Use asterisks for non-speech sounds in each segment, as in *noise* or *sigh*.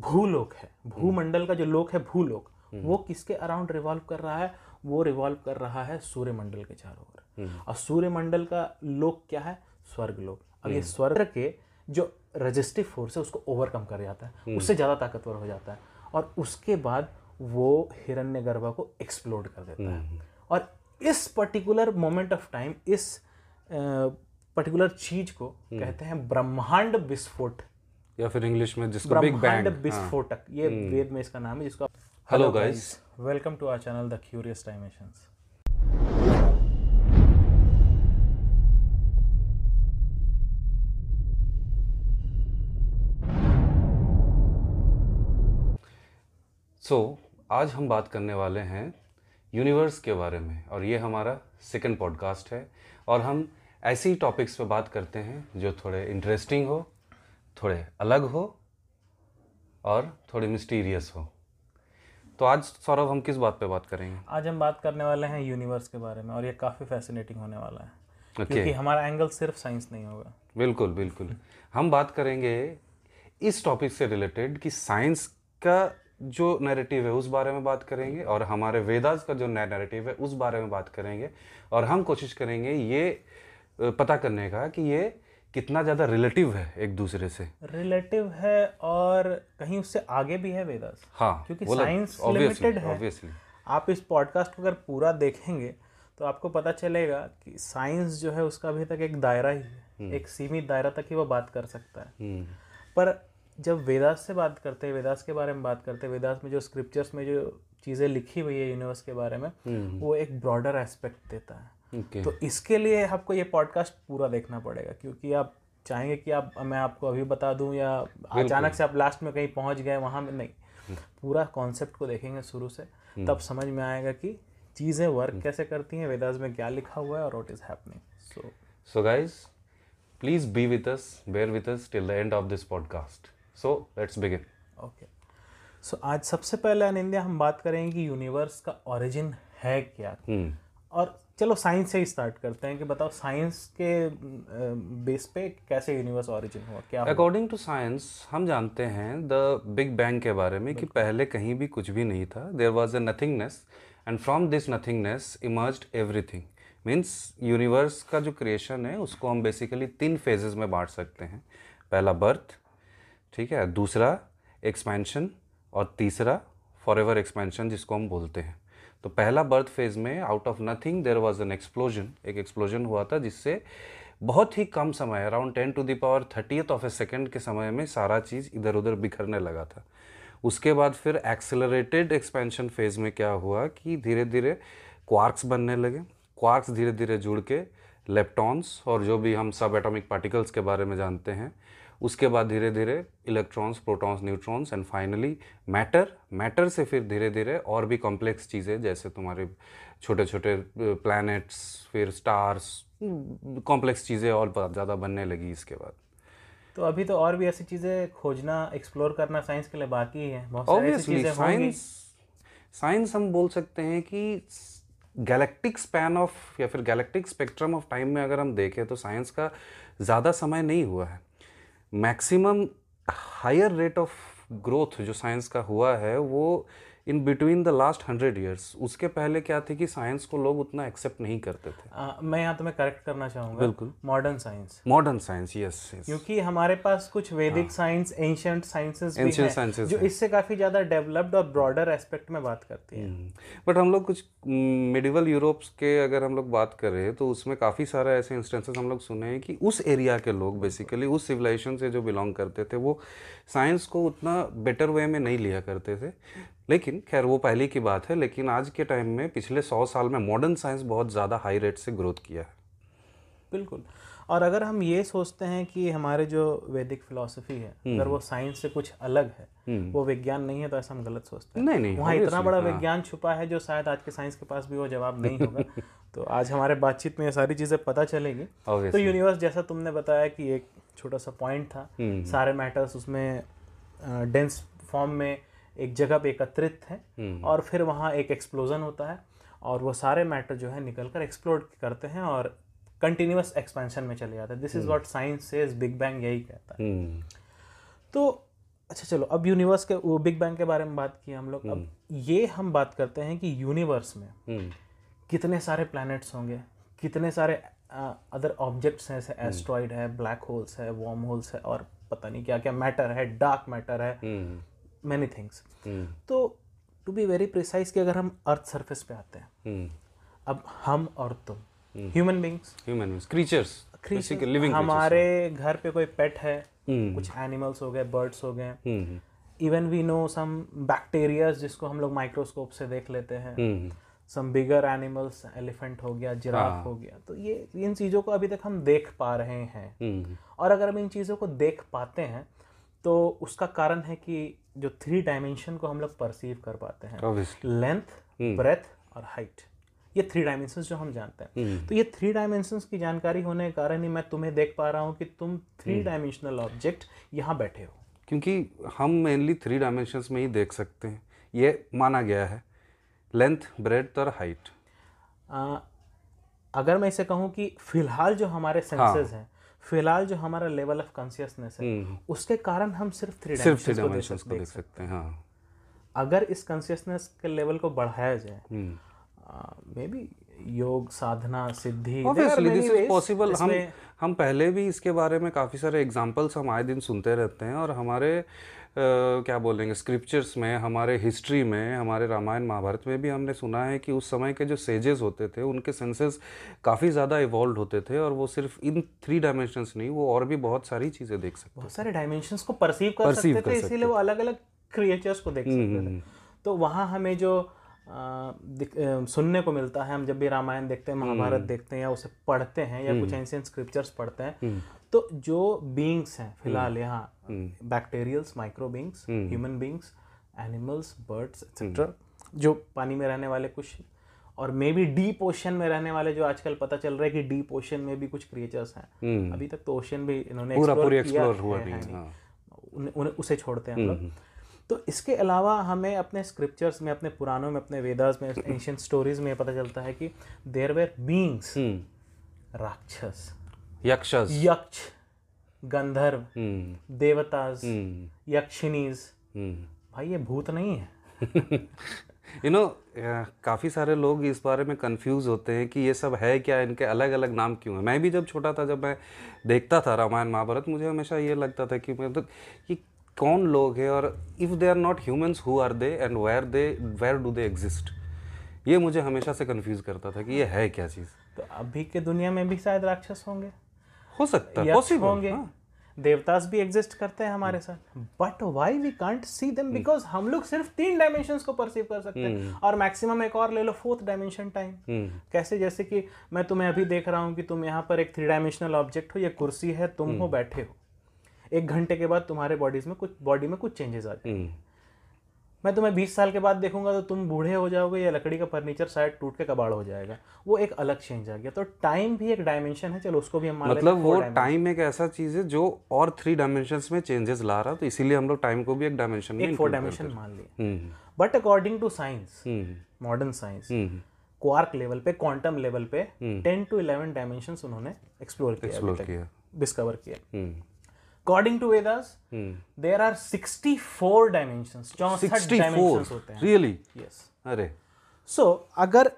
भूलोक है भूमंडल का जो लोक है भूलोक वो किसके अराउंड रिवॉल्व कर रहा है? वो रिवॉल्व कर रहा है सूर्य मंडल के चारों ओर। और सूर्य मंडल का लोक क्या है? स्वर्ग लोक अब ये स्वर्ग के जो रजिस्टिव फोर्स है उसको ओवरकम कर जाता है उससे ज़्यादा ताकतवर हो जाता है और उसके बाद वो हिरण्य गर्भा को एक्सप्लोड कर देता है। और इस पर्टिकुलर मोमेंट ऑफ़ टाइम इस पर्टिकुलर चीज़ को कहते हैं ब्रह्मांड विस्फोट। या फिर इंग्लिश में जिसको बिग बैंग विस्फोटक ये वेद में इसका नाम है जिसको hello guys welcome to our channel the curious dimensions so आज हम बात करने वाले हैं यूनिवर्स के बारे में और ये हमारा सेकंड पॉडकास्ट है। और हम ऐसी टॉपिक्स पे बात करते हैं जो थोड़े इंटरेस्टिंग हो थोड़े अलग हो और थोड़े मिस्टीरियस हो। तो आज सौरभ हम किस बात पे बात करेंगे? आज हम बात करने वाले हैं यूनिवर्स के बारे में और ये काफ़ी फैसिनेटिंग होने वाला है। ओके क्योंकि हमारा एंगल सिर्फ़ साइंस नहीं होगा। बिल्कुल बिल्कुल। हम बात करेंगे इस टॉपिक से रिलेटेड कि साइंस का जो नैरेटिव है उस बारे में बात करेंगे और हमारे वेदास का जो नैरेटिव है उस बारे में बात करेंगे और हम कोशिश करेंगे ये पता करने का कि ये कितना ज़्यादा रिलेटिव है एक दूसरे से? रिलेटिव है और कहीं उससे आगे भी है वेदास हाँ क्योंकि साइंस लिमिटेड है। obviously. आप इस पॉडकास्ट को अगर पूरा देखेंगे तो आपको पता चलेगा कि साइंस जो है उसका अभी तक एक दायरा ही है। एक सीमित दायरा तक ही वो बात कर सकता है। हम्म, पर जब वेदास से बात करते हैं वेदास के बारे में बात करते हैं वेदास में जो स्क्रिप्चर्स में जो चीज़ें लिखी हुई है यूनिवर्स के बारे में वो एक ब्रॉडर एस्पेक्ट देता है। ओके तो इसके लिए आपको ये पॉडकास्ट पूरा देखना पड़ेगा क्योंकि आप चाहेंगे कि आप मैं आपको अभी बता दूँ या अचानक से आप लास्ट में कहीं पहुँच गए वहाँ में नहीं। पूरा कॉन्सेप्ट को देखेंगे शुरू से तब समझ में आएगा कि चीज़ें वर्क कैसे करती हैं वेदास में क्या लिखा हुआ है और what is happening so So, guys, please be with us, bear with us till the end of this podcast. So, let's begin. Okay so आज सबसे पहले अनिंद्या हम बात करेंगे कि यूनिवर्स का ओरिजिन है क्या। Hmm. और चलो साइंस से ही स्टार्ट करते हैं कि बताओ साइंस के बेस पे कैसे यूनिवर्स ओरिजिन हुआ क्या अकॉर्डिंग टू साइंस हम जानते हैं द बिग बैंग के बारे में कि पहले कहीं भी कुछ भी नहीं था। There was a nothingness and from this nothingness emerge everything means universe का जो क्रिएशन है उसको हम बेसिकली तीन फेजेस में बांट सकते हैं। पहला बर्थ ठीक है दूसरा एक्सपेंशन और तीसरा फॉर एवर एक्सपेंशन जिसको हम बोलते हैं। तो पहला बर्थ फ़ेज़ में out of nothing there was an explosion एक एक्सप्लोजन हुआ था जिससे बहुत ही कम समय around ten to the power thirtieth of a second के समय में सारा चीज़ इधर उधर बिखरने लगा था। उसके बाद फिर एक्सेलरेटेड एक्सपेंशन फ़ेज़ में क्या हुआ कि धीरे धीरे क्वार्क्स बनने लगे। क्वार्क्स धीरे धीरे जुड़ के लेप्टॉन्स और जो भी हम सब एटॉमिक पार्टिकल्स के बारे में जानते हैं उसके बाद धीरे धीरे electrons protons neutrons and finally matter matter से फिर धीरे धीरे और भी कॉम्प्लेक्स चीज़ें जैसे तुम्हारे छोटे छोटे प्लैनेट्स फिर स्टार्स कॉम्प्लेक्स चीज़ें और बहुत ज़्यादा बनने लगी इसके बाद। तो अभी तो और भी ऐसी चीज़ें खोजना एक्सप्लोर करना साइंस के लिए बाकी है। ऑब्वियसली साइंस साइंस हम बोल सकते हैं कि गैलेक्टिक स्पैन ऑफ़ या फिर गैलेक्टिक स्पेक्ट्रम ऑफ़ टाइम में अगर हम देखें तो साइंस का ज़्यादा समय नहीं हुआ है। Maximum higher rate of growth जो साइंस का हुआ है वो in between the last hundred years उसके पहले क्या थे कि साइंस को लोग उतना एक्सेप्ट नहीं करते थे? आ, मैं यहाँ तुम्हें करेक्ट करना चाहूँगा। बिल्कुल। Modern science. Modern science yes क्योंकि हमारे पास कुछ वैदिक साइंस एंशियंट साइंसेस भी Ancient हैं जो इससे काफ़ी ज़्यादा डेवलप्ड और ब्रॉडर एस्पेक्ट में बात करती है। बट हम लोग कुछ मिडिवल यूरोप्स के अगर हम लोग बात करें तो उसमें काफ़ी सारे ऐसे इंस्टेंसेस हम लोग सुने हैं कि उस एरिया के लोग बेसिकली उस सिविलाइजेशन से जो बिलोंग करते थे वो साइंस को उतना बेटर वे में नहीं लिया करते थे। लेकिन खैर वो पहले की बात है लेकिन आज के टाइम में पिछले सौ साल में मॉडर्न साइंस बहुत ज़्यादा हाई रेट से ग्रोथ किया है। बिल्कुल। और अगर हम ये सोचते हैं कि हमारे जो वैदिक फिलोसफी है अगर वो साइंस से कुछ अलग है वो विज्ञान नहीं है तो ऐसा हम गलत सोचते हैं। नहीं नहीं वहाँ इतना बड़ा विज्ञान छुपा है जो शायद आज के साइंस के पास भी वो जवाब नहीं *laughs* होगा। तो आज हमारे बातचीत में ये सारी चीज़ें पता चलेगी। तो यूनिवर्स जैसा तुमने बताया कि एक छोटा सा पॉइंट था सारे मैटर्स उसमें डेंस फॉर्म में एक जगह पे एकत्रित थे और फिर वहाँ एक एक्सप्लोजन होता है और वो सारे मैटर जो है निकल कर एक्सप्लोर करते हैं और कंटिन्यूस एक्सपेंशन में चले जाते हैं। This is what science says big bang यही कहता है। हम्म, तो अच्छा चलो अब यूनिवर्स के वो बिग बैंग के बारे में बात की हम लोग। अब ये हम बात करते हैं कि यूनिवर्स में हम्म। कितने सारे प्लैनेट्स होंगे कितने सारे अदर ऑब्जेक्ट्स हैं जैसे एस्ट्रॉइड है ब्लैक होल्स है वॉर्म होल्स है और पता नहीं क्या क्या मैटर है डार्क मैटर है। हम्म। मैनी थिंग्स हम्म तो टू बी वेरी प्रिसाइज कि अगर हम अर्थ सरफेस पे आते हैं हम्म अब हम और तुम human beings human creatures living हमारे घर पे कोई पेट है हम्म कुछ एनिमल्स हो गए बर्ड्स हो गए even we know some bacterias जिसको हम लोग माइक्रोस्कोप से देख लेते हैं सम बिगर एनिमल्स एलिफेंट हो गया जिराफ हो. गया तो ये इन चीज़ों को अभी तक हम देख पा रहे हैं। और अगर हम इन चीज़ों को देख पाते हैं तो उसका कारण है कि जो थ्री डायमेंशन को हम लोग परसीव कर पाते हैं। लेंथ ब्रेथ और हाइट ये थ्री डायमेंशन जो हम जानते हैं। तो ये थ्री डायमेंशन की जानकारी होने के कारण ही मैं तुम्हें देख पा रहा हूँ कि तुम थ्री डायमेंशनल ऑब्जेक्ट यहाँ बैठे हो। क्योंकि हम मेनली थ्री डायमेंशंस में ही देख सकते हैं। ये माना गया है। लेंथ ब्रेथ और हाइट अगर मैं इसे कहूँ कि फ़िलहाल जो हमारे सेंसेस हाँ, हैं फ़िलहाल जो हमारा लेवल ऑफ़ कॉन्सियसनेस है उसके कारण हम सिर्फ़ थ्री सिर्फ़ थ्री डायमेंशंस को देख सकते हैं। हाँ अगर इस कॉन्सियसनेस के लेवल को बढ़ाया जाए हम्म। Maybe yog sadhana siddhi this is possible हम हम पहले भी इसके बारे में काफ़ी सारे एग्जांपल्स हम आए दिन सुनते रहते हैं और हमारे अ, क्या बोलेंगे स्क्रिप्चर्स में हमारे हिस्ट्री में हमारे रामायण महाभारत में भी हमने सुना है कि उस समय के जो सेजेस होते थे उनके सेंसेस काफ़ी ज़्यादा इवॉल्व होते थे और वो सिर्फ़ इन थ्री डायमेंशंस नहीं वो और भी बहुत सारी चीज़ें देख सकते बहुत सारे डायमेंशंस को परसीव कर सकते थे इसीलिए वो अलग अलग क्रिएचर्स को देख सकते थे। तो वहाँ हमें जो आ, सुनने को मिलता है। हम जब भी रामायण देखते हैं महाभारत देखते हैं या उसे पढ़ते हैं या कुछ एंशियंट स्क्रिप्चर्स पढ़ते हैं तो जो बींग्स हैं फ़िलहाल यहाँ bacterials micro beings human beings animals birds etcetera जो पानी में रहने वाले कुछ और मे बी डीप ओशन में रहने वाले जो आजकल पता चल रहा है कि डीप ओशन में भी कुछ क्रिएचर्स हैं। अभी तक तो ओशन भी इन्होंने पूरा पूरी किया एक्सप्लोर हुआ है, नहीं। है। उन्हें उन्हें उसे छोड़ते हैं हम लोग। तो इसके अलावा हमें अपने स्क्रिप्चर्स में अपने पुराणों में अपने वेदास में एंशियंट स्टोरीज में पता चलता है कि देर वेर बींग्स राक्षस. यक्षस. यक्ष. गंधर्व. हम्म। देवताज. हम्म। यक्षिनीज हम्म। भाई ये भूत नहीं है. यू नो काफ़ी सारे लोग इस बारे में कंफ्यूज होते हैं कि ये सब है क्या इनके अलग अलग नाम क्यों हैं? मैं भी जब छोटा था जब मैं देखता था रामायण महाभारत मुझे हमेशा ये लगता था कि मतलब ये कौन लोग हैं और if they are not humans who are they and where they were do they exist ये मुझे हमेशा से कंफ्यूज करता था कि ये है क्या चीज़। तो अभी के दुनिया में भी शायद राक्षस होंगे। हो सकता है पॉसिबल होंगे। देवतास भी एग्जिस्ट करते हैं हमारे साथ। But why we can't see them because हम लोग सिर्फ़ तीन डायमेंशंस को परसीव कर सकते हैं। और मैक्सिमम एक और ले लो फोर्थ डायमेंशन टाइम कैसे? जैसे कि मैं तुम्हें अभी देख रहा हूँ कि तुम यहाँ पर एक थ्री डायमेंशनल ऑब्जेक्ट हो ये कुर्सी है तुम हो बैठे हो। एक घंटे के बाद तुम्हारे बॉडीज में कुछ बॉडी में कुछ चेंजेस आ गए मैं तुम्हें 20 साल के बाद देखूँगा तो तुम बूढ़े हो जाओगे या लकड़ी का फर्नीचर शायद टूट के कबाड़ हो जाएगा। वो एक अलग चेंज आ गया। तो टाइम भी एक डायमेंशन है। चलो उसको भी हम मान मतलब वो टाइम एक ऐसा चीज़ है जो और थ्री डायमेंशन में चेंजेस ला रहा तो इसीलिए हम लोग टाइम को भी एक डायमेंशन में फोर डायमेंशन मान। हम्म, but according to science modern science quark level पे क्वांटम लेवल पे टेन टू इलेवन डायमेंशन उन्होंने एक्सप्लोर किया डिस्कवर किया। According to Vedas. There are 64 dimensions 64 dimensions होते हैं। रियली यस अरे। सो so, अगर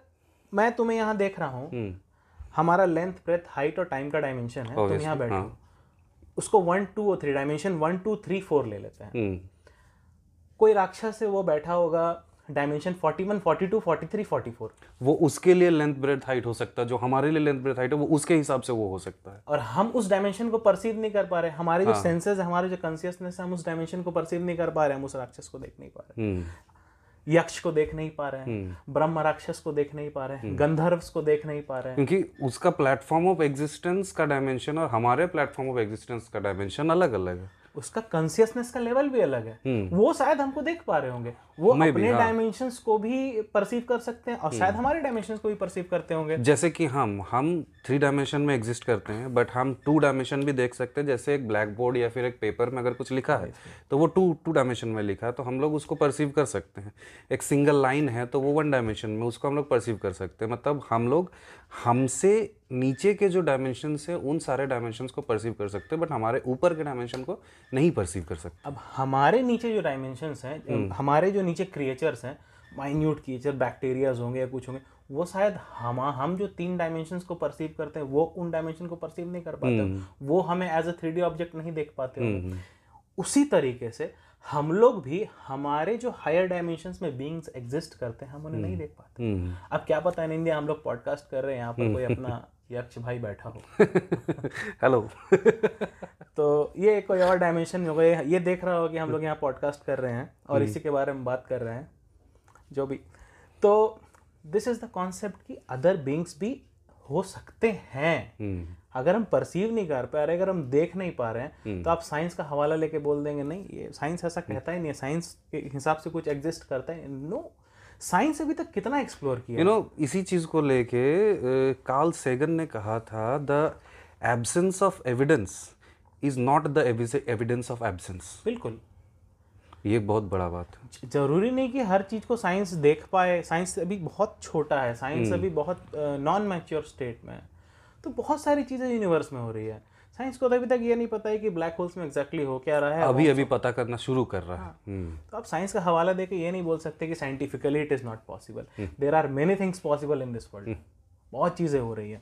मैं तुम्हें यहाँ देख रहा हूँ हम्म, हमारा लेंथ ब्रेथ हाइट और टाइम का डायमेंशन है तुम Obviously, यहाँ बैठे। हाँ। उसको वन टू और three dimension one two three four ले लेते हैं। हम्म, कोई राक्षस है वो बैठा होगा डायमेंशन 41 42 43 44 वो उसके लिए लेंथ ब्रेथ हाइट हो सकता है जो हमारे लिए लेंथ ब्रेथ हाइट है वो उसके हिसाब से वो हो सकता है। और हम उस डायमेंशन को परसीव नहीं कर पा रहे हमारे हाँ। जो सेंसेस है हमारे जो कॉन्शियसनेस है हम उस डायमेंशन को परसीव नहीं कर पा रहे हम उस राक्षस को देख नहीं पा रहे। हम्म, यक्ष को देख नहीं पा रहे हैं ब्रह्म राक्षस को देख नहीं पा रहे हैं गंधर्व को देख नहीं पा रहे। हैं क्योंकि उसका प्लेटफॉर्म ऑफ़ एग्जिस्टेंस का डायमेंशन और हमारे प्लेटफॉर्म ऑफ़ एग्जिस्टेंस का डायमेंशन अलग अलग है। उसका कॉन्शियसनेस का लेवल भी अलग है। वो शायद हमको देख पा रहे होंगे। वो अपने हाँ। को भी परसीव कर सकते हैं और शायद हमारे डायमेंशंस को भी परसीव करते होंगे। जैसे कि हम हम थ्री डायमेंशन में एग्जिस्ट करते हैं बट हम टू डायमेंशन भी देख सकते हैं। जैसे एक ब्लैक बोर्ड या फिर एक पेपर में अगर कुछ लिखा है तो वो टू टू डायमेंशन में लिखा है तो हम लोग उसको परसीव कर सकते हैं। एक सिंगल लाइन है तो वो वन डायमेंशन में उसको हम लोग परसीव कर सकते हैं। मतलब हम लोग हमसे नीचे के जो डायमेंशन है उन सारे डायमेंशन को परसीव कर सकते हैं बट हमारे ऊपर के डायमेंशन को नहीं परसीव कर सकते अब हमारे नीचे जो डायमेंशंस हैं हम्म। हमारे जो नीचे क्रिएचर्स हैं माइन्यूट क्रिएचर बैक्टीरियाज होंगे या कुछ होंगे वो शायद हम हम जो तीन डायमेंशन को परसीव करते हैं वो उन डायमेंशन को परसीव नहीं कर पाते हम्म। वो हमें एज अ थ्री ऑब्जेक्ट नहीं देख पाते होंगे उसी तरीके से हम लोग भी हमारे जो हायर डायमेंशन में बींग्स एग्जिस्ट करते हैं हम उन्हें नहीं देख पाते। हम्म। अब क्या पता इन इंडिया हम लोग पॉडकास्ट कर रहे हैं यहाँ पर कोई अपना यक्ष भाई बैठा हो। *laughs* हेलो *laughs* तो ये कोई और डायमेंशन हो गए ये देख रहा हो कि हम लोग यहाँ पॉडकास्ट कर रहे हैं और इसी के बारे में बात कर रहे हैं जो भी। तो दिस इज़ द कॉन्सेप्ट कि अदर बींग्स भी हो सकते हैं। हम्म। अगर हम परसीव नहीं कर पा रहे अगर हम देख नहीं पा रहे हैं तो आप साइंस का हवाला लेके बोल देंगे नहीं ये साइंस ऐसा कहता ही नहीं है साइंस के हिसाब से कुछ एग्जिस्ट करता है नो साइंस अभी तक कितना एक्सप्लोर किया यू नो इसी चीज़ को लेके कार्ल सेगन ने कहा था the absence of evidence is not the evidence of absence बिल्कुल। ये बहुत बड़ा बात है। ज़रूरी नहीं कि हर चीज़ को साइंस देख पाए। साइंस अभी बहुत छोटा है। साइंस अभी बहुत नॉन मैच्योर स्टेट में है। तो बहुत सारी चीज़ें यूनिवर्स में हो रही है। साइंस को तो अभी तक ये नहीं पता है कि ब्लैक होल्स में एग्जैक्टली हो क्या रहा है अभी अभी पता करना शुरू कर रहा है। हम्म। तो आप साइंस का हवाला देके ये नहीं बोल सकते कि scientifically it is not possible there are many things possible in this world बहुत चीज़ें हो रही है।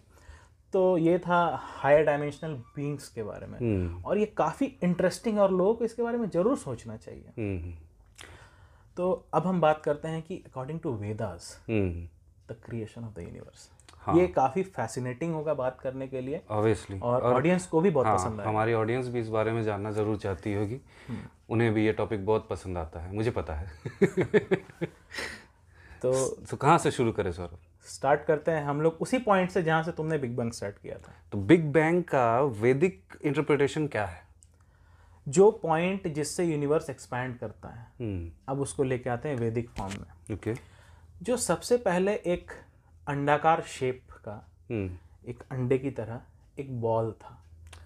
तो ये था हायर डायमेंशनल बींग्स के बारे में। और ये काफ़ी इंटरेस्टिंग और लोगों को इसके बारे में ज़रूर सोचना चाहिए। हम्म। तो अब हम बात करते हैं कि according to Vedas hmm. The creation of the universe हाँ। ये काफ़ी फैसिनेटिंग होगा बात करने के लिए। ऑब्वियसली और ऑडियंस को भी बहुत हाँ पसंद आएगा। हमारी ऑडियंस भी इस बारे में जानना ज़रूर चाहती होगी। उन्हें भी ये टॉपिक बहुत पसंद आता है मुझे पता है। *laughs* तो *laughs* तो कहाँ से शुरू करें सौरभ? स्टार्ट करते हैं हम लोग उसी पॉइंट से जहाँ से तुमने बिग बैंग स्टार्ट किया था। तो बिग बैंग का वैदिक इंटरप्रिटेशन क्या है? जो पॉइंट जिससे यूनिवर्स एक्सपैंड करता है हम्म। अब उसको लेके आते हैं वैदिक फॉर्म में। ओके जो सबसे पहले एक अंडाकार शेप का हम्म। एक अंडे की तरह एक बॉल था।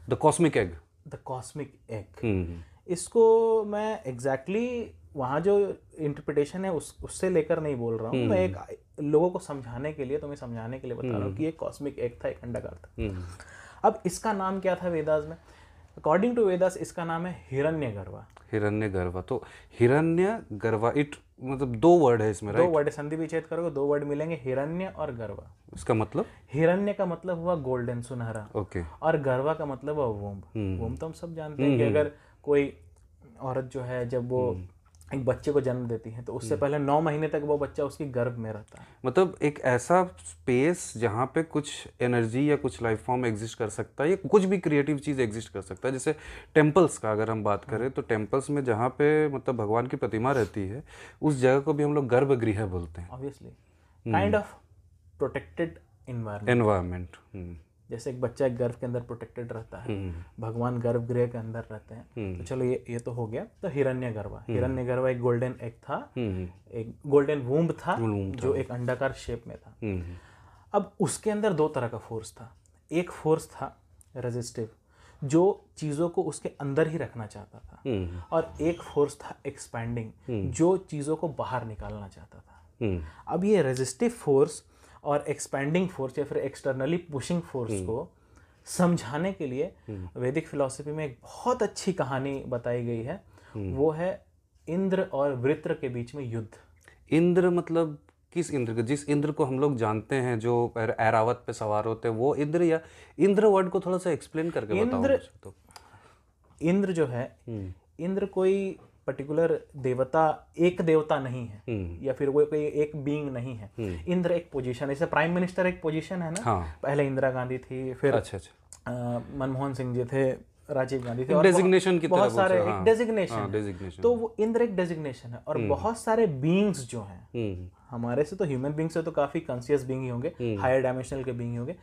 The cosmic egg the cosmic egg hmm. इसको मैं एग्जैक्टली exactly वहाँ जो इंटरप्रिटेशन है उस उससे लेकर नहीं बोल रहा हूँ। मैं एक लोगों को समझाने के लिए तुम्हें समझाने के लिए बता रहा हूँ कि एक कॉस्मिक एग था एक अंडाकार था। हम्म। अब इसका नाम क्या था वेदास में? अकॉर्डिंग टू वेदास इसका नाम है हिरण्य गर्वा हिरण्य गर्वा तो हिरण्य गर्वा इट मतलब दो वर्ड है इसमें दो वर्ड संधि विच्छेद करोगे दो वर्ड मिलेंगे हिरण्य और गर्वा। इसका मतलब? हिरण्य का मतलब हुआ गोल्डन सुनहरा ओके और गर्वा का मतलब हुआ वोम वोम तो हम सब जानते हैं कि अगर कोई औरत जो है जब वो एक बच्चे को जन्म देती है तो उससे पहले नौ महीने तक वो बच्चा उसकी गर्भ में रहता है। मतलब एक ऐसा स्पेस जहाँ पे कुछ एनर्जी या कुछ लाइफ फॉर्म एग्जिस्ट कर सकता है या कुछ भी क्रिएटिव चीज़ एग्जिस्ट कर सकता है। जैसे टेम्पल्स का अगर हम बात करें तो टेम्पल्स में जहाँ पे मतलब भगवान की प्रतिमा रहती है उस जगह को भी हम लोग गर्भगृह बोलते हैं। Obviously kind of protected environment जैसे एक बच्चा एक गर्भ के अंदर प्रोटेक्टेड रहता है भगवान गर्भगृह के अंदर रहते हैं। तो चलो ये ये तो हो गया। तो हिरण्य गर्वा हिरण्य गर्वा एक गोल्डन एग था। एक गोल्डन वूम्ब था जो एक अंडाकार शेप में था। अब उसके अंदर दो तरह का फोर्स था। एक फोर्स था रेजिस्टिव जो चीज़ों को उसके अंदर ही रखना चाहता था। और एक फोर्स था एक्सपैंडिंग जो चीज़ों को बाहर निकालना चाहता था। अब ये रेजिस्टिव फोर्स और एक्सपैंडिंग फोर्स या फिर एक्सटर्नली पुशिंग फोर्स को समझाने के लिए वैदिक फिलॉसफी में एक बहुत अच्छी कहानी बताई गई है। वो है इंद्र और वृत्र के बीच में युद्ध। इंद्र मतलब किस इंद्र के? जिस इंद्र को हम लोग जानते हैं जो ऐरावत पे सवार होते हैं वो इंद्र या इंद्र वर्ड को थोड़ा सा एक्सप्लेन करके बताओ इंद्र- मुझे तो। इंद्र जो है इंद्र कोई पर्टिकुलर देवता एक देवता नहीं है या फिर वो कोई एक बीइंग नहीं है। इंद्र एक पोजीशन जैसे प्राइम मिनिस्टर एक पोजीशन है ना? हाँ। पहले इंदिरा गांधी थी फिर अच्छा अच्छा। मनमोहन सिंह जी थे राजीव गांधी थे डेजिग्नेशन की बहुत सारे एक हाँ। डेजिग्नेशन हाँ डेजिग्नेशन तो वो इंद्र एक डेजिग्नेशन है और बहुत सारे बींग्स जो हैं हम्म। हमारे से तो ह्यूमन बींग से तो काफ़ी कॉन्शियस बींग ही होंगे हायर डायमेंशनल के बींग ही होंगे।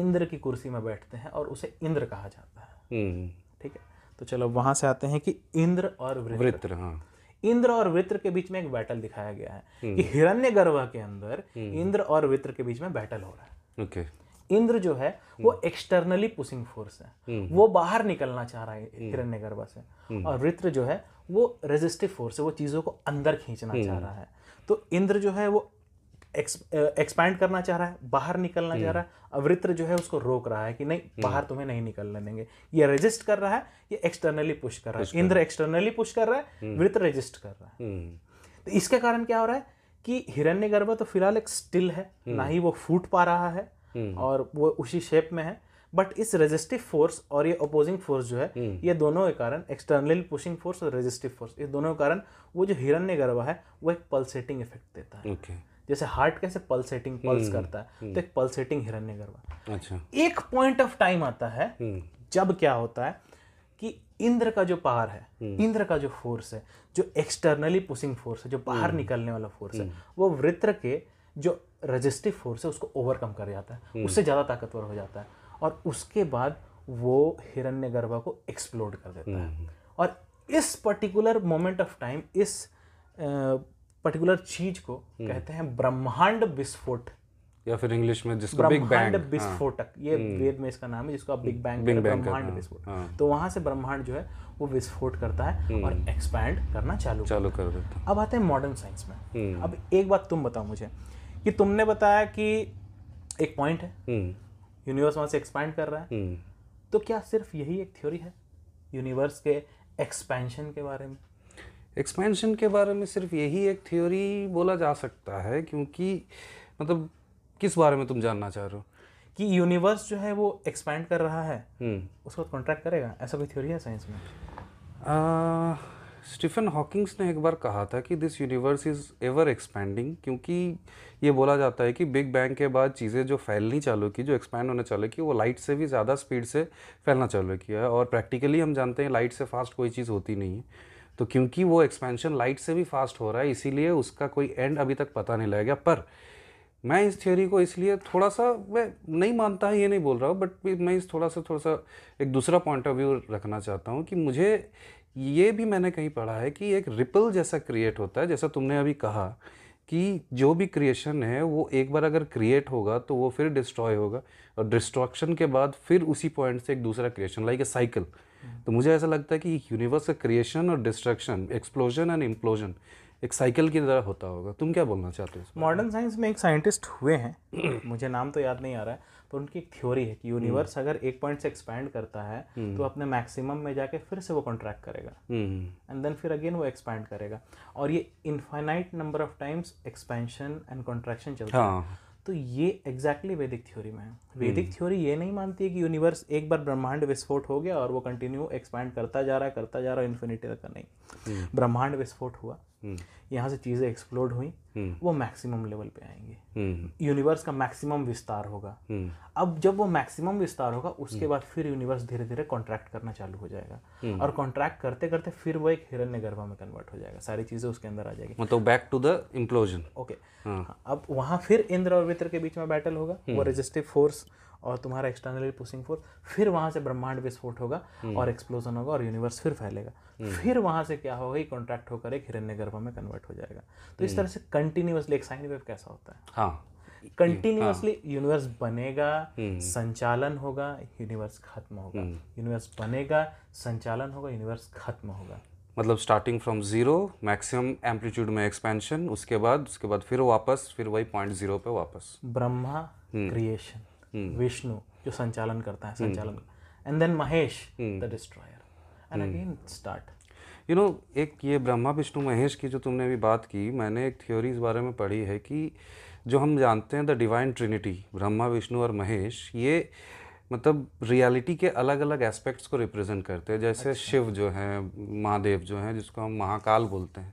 इंद्र की कुर्सी में बैठते हैं और उसे इंद्र कहा जाता है। हम्म। है तो चलो वहाँ से आते हैं कि इंद्र और वृत्र। वृत्र हाँ। इंद्र और वृत्र के बीच में एक बैटल दिखाया गया है कि हिरण्य गर्भ के अंदर इंद्र और वृत्र के बीच में बैटल हो रहा है। ओके। इंद्र जो है वो एक्सटर्नली पुशिंग फोर्स है। वो बाहर निकलना चाह रहा है हिरण्य गर्भ से। और वृत्र जो है वो रेजिस्टिव फोर्स है वो चीज़ों को अंदर खींचना चाह रहा है। तो इंद्र जो है वो एक्सपैंड करना चाह रहा है बाहर निकलना चाह रहा है अवृत्र जो है उसको रोक रहा है कि नहीं बाहर तुम्हें नहीं निकलने देंगे। ये रेजिस्ट कर रहा है ये एक्सटर्नली पुश कर रहा है। इंद्र एक्सटर्नली पुश कर रहा है वृत्र रेजिस्ट कर रहा है। हम्म, तो इसके कारण क्या हो रहा है कि हिरण्य तो फ़िलहाल एक स्टिल है ना ही वो फूट पा रहा है और वो उसी शेप में है। बट इस रेजिस्टिव फोर्स और ये अपोजिंग फोर्स जो है ये दोनों के कारण एक्सटर्नल पुशिंग फोर्स और रेजिस्टिव फोर्स ये दोनों के कारण वो जो हिरण्य गर्भ है वो एक पल्सेटिंग इफ़ेक्ट देता है। ओके जैसे हार्ट कैसे पल्सेटिंग पल्स करता है तो एक पल्सेटिंग हिरण्य गर्भ अच्छा। एक पॉइंट ऑफ़ टाइम आता है हम्म, जब क्या होता है कि इंद्र का जो पावर है इंद्र का जो फोर्स है जो एक्सटर्नली पुशिंग फोर्स है जो बाहर निकलने वाला फोर्स है वो वृत्र के जो रजिस्टिव फोर्स है उसको ओवरकम कर जाता है। उससे ज़्यादा ताकतवर हो जाता है। और उसके बाद वो हिरण्य गर्भा को एक्सप्लोड कर देता है। और इस पर्टिकुलर मोमेंट ऑफ़ टाइम इस पर्टिकुलर चीज़ को कहते हैं ब्रह्मांड विस्फोट। या फिर इंग्लिश में जिसको बिग बैंग विस्फोटक ये वेद में इसका नाम है जिसको आप बिग बैंग कहते ब्रह्मांड विस्फोट। हाँ। तो वहाँ से ब्रह्मांड जो है वो विस्फोट करता है और एक्सपैंड करना चालू चालू कर देता है। अब आते हैं मॉडर्न साइंस में। अब एक बात तुम बताओ मुझे कि तुमने बताया कि एक पॉइंट है। यूनिवर्स वहाँ से एक्सपैंड कर रहा है। तो क्या सिर्फ़ यही एक थ्योरी है? यूनिवर्स के एक्सपेंशन के बारे में। एक्सपेंशन के बारे में सिर्फ़ यही एक थ्योरी बोला जा सकता है क्योंकि मतलब किस बारे में तुम जानना चाह रहे हो? कि यूनिवर्स जो है वो एक्सपैंड कर रहा है। हम्म। उसको कॉन्ट्रैक्ट करेगा? ऐसा कोई थ्योरी है साइंस में? स्टीफन हॉकिंग्स ने एक बार कहा था कि this universe is ever expanding क्योंकि ये बोला जाता है कि बिग बैंग के बाद चीज़ें जो फैलनी चालू की जो एक्सपैंड होने चालू की वो लाइट से भी ज़्यादा स्पीड से फैलना चालू किया है। और प्रैक्टिकली हम जानते हैं लाइट से फास्ट कोई चीज़ होती नहीं है। तो क्योंकि वो एक्सपेंशन लाइट से भी फास्ट हो रहा है, इसीलिए उसका कोई एंड अभी तक पता नहीं लग गया पर मैं इस थ्योरी को इसलिए थोड़ा सा मैं नहीं मानता, ये नहीं बोल रहा हूँ बट मैं इस थोड़ा सा थोड़ा सा एक दूसरा पॉइंट ऑफ़ व्यू रखना चाहता हूँ कि मुझे ये भी मैंने कहीं पढ़ा है कि एक रिपल जैसा क्रिएट होता है, जैसा तुमने अभी कहा। कि जो भी क्रिएशन है वो एक बार अगर क्रिएट होगा तो वो फिर डिस्ट्रॉय होगा। और डिस्ट्रक्शन के बाद फिर उसी पॉइंट से एक दूसरा क्रिएशन लाइक ए साइकिल तो मुझे ऐसा लगता है कि यूनिवर्स का क्रिएशन और डिस्ट्रक्शन एक्सप्लोजन एंड इम्प्लोजन एक साइकिल की तरह होता होगा। तुम क्या बोलना चाहते हो मॉडर्न साइंस में? एक साइंटिस्ट हुए हैं। *clears throat* मुझे नाम तो याद नहीं आ रहा है पर उनकी एक थ्योरी है कि यूनिवर्स अगर एक पॉइंट से एक्सपैंड करता है तो अपने मैक्सिमम में जाके फिर से वो कॉन्ट्रैक्ट करेगा। हम्म। एंड देन फिर अगेन वो एक्सपैंड करेगा। और ये infinite number of times expansion and contraction चलता है। हाँ। तो ये एग्जैक्टली वैदिक थ्योरी में है। वैदिक थ्योरी ये नहीं मानती है कि यूनिवर्स एक बार ब्रह्मांड विस्फोट हो गया और वो कंटिन्यू एक्सपैंड करता जा रहा है करता जा रहा है इन्फिनिटी तक नहीं। ब्रह्मांड विस्फोट हुआ। यहाँ से चीज़ें एक्सप्लोड हुई वो मैक्सिमम लेवल पे आएँगी। हम्म। यूनिवर्स का मैक्सिमम विस्तार होगा। हम्म। अब जब वो मैक्सिमम विस्तार होगा उसके बाद फिर यूनिवर्स धीरे धीरे कॉन्ट्रैक्ट करना चालू हो जाएगा। और कॉन्ट्रैक्ट करते करते फिर वो एक हिरण्य गर्भा में कन्वर्ट हो जाएगा। सारी चीज़ें उसके अंदर आ जाएगी। मतलब back to the implosion okay अब वहाँ फिर इंद्र और वित्र के बीच में बैटल होगा। वो रेजिस्टिव फोर्स और तुम्हारा एक्सटर्नली पुशिंग फोर्स फिर वहाँ से ब्रह्मांड विस्फोट होगा और एक्सप्लोजन होगा और यूनिवर्स फिर फैलेगा। फिर वहाँ से क्या होगा कॉन्ट्रैक्ट होकर एक हिरण्य गर्भ में कन्वर्ट हो जाएगा। तो इस तरह से कंटिन्यूसली एक साइन वेव कैसा होता है? हाँ। कंटिन्यूसली यूनिवर्स बनेगा संचालन होगा यूनिवर्स खत्म होगा। यूनिवर्स बनेगा संचालन होगा यूनिवर्स खत्म होगा। मतलब starting from zero maximum amplitude में एक्सपेंशन उसके बाद उसके बाद फिर वापस फिर वही पॉइंट ज़ीरो पे वापस। ब्रह्मा क्रिएशन विष्णु जो संचालन करता है संचालन and then Mahesh the destroyer and again start you know एक ये ब्रह्मा विष्णु महेश की जो तुमने अभी बात की मैंने एक थ्योरी इस बारे में पढ़ी है कि जो हम जानते हैं the divine trinity Brahma Vishnu और महेश ये मतलब रियलिटी के अलग अलग एस्पेक्ट्स को रिप्रेजेंट करते हैं। जैसे अच्छा। शिव जो है महादेव जो है जिसको हम महाकाल बोलते हैं।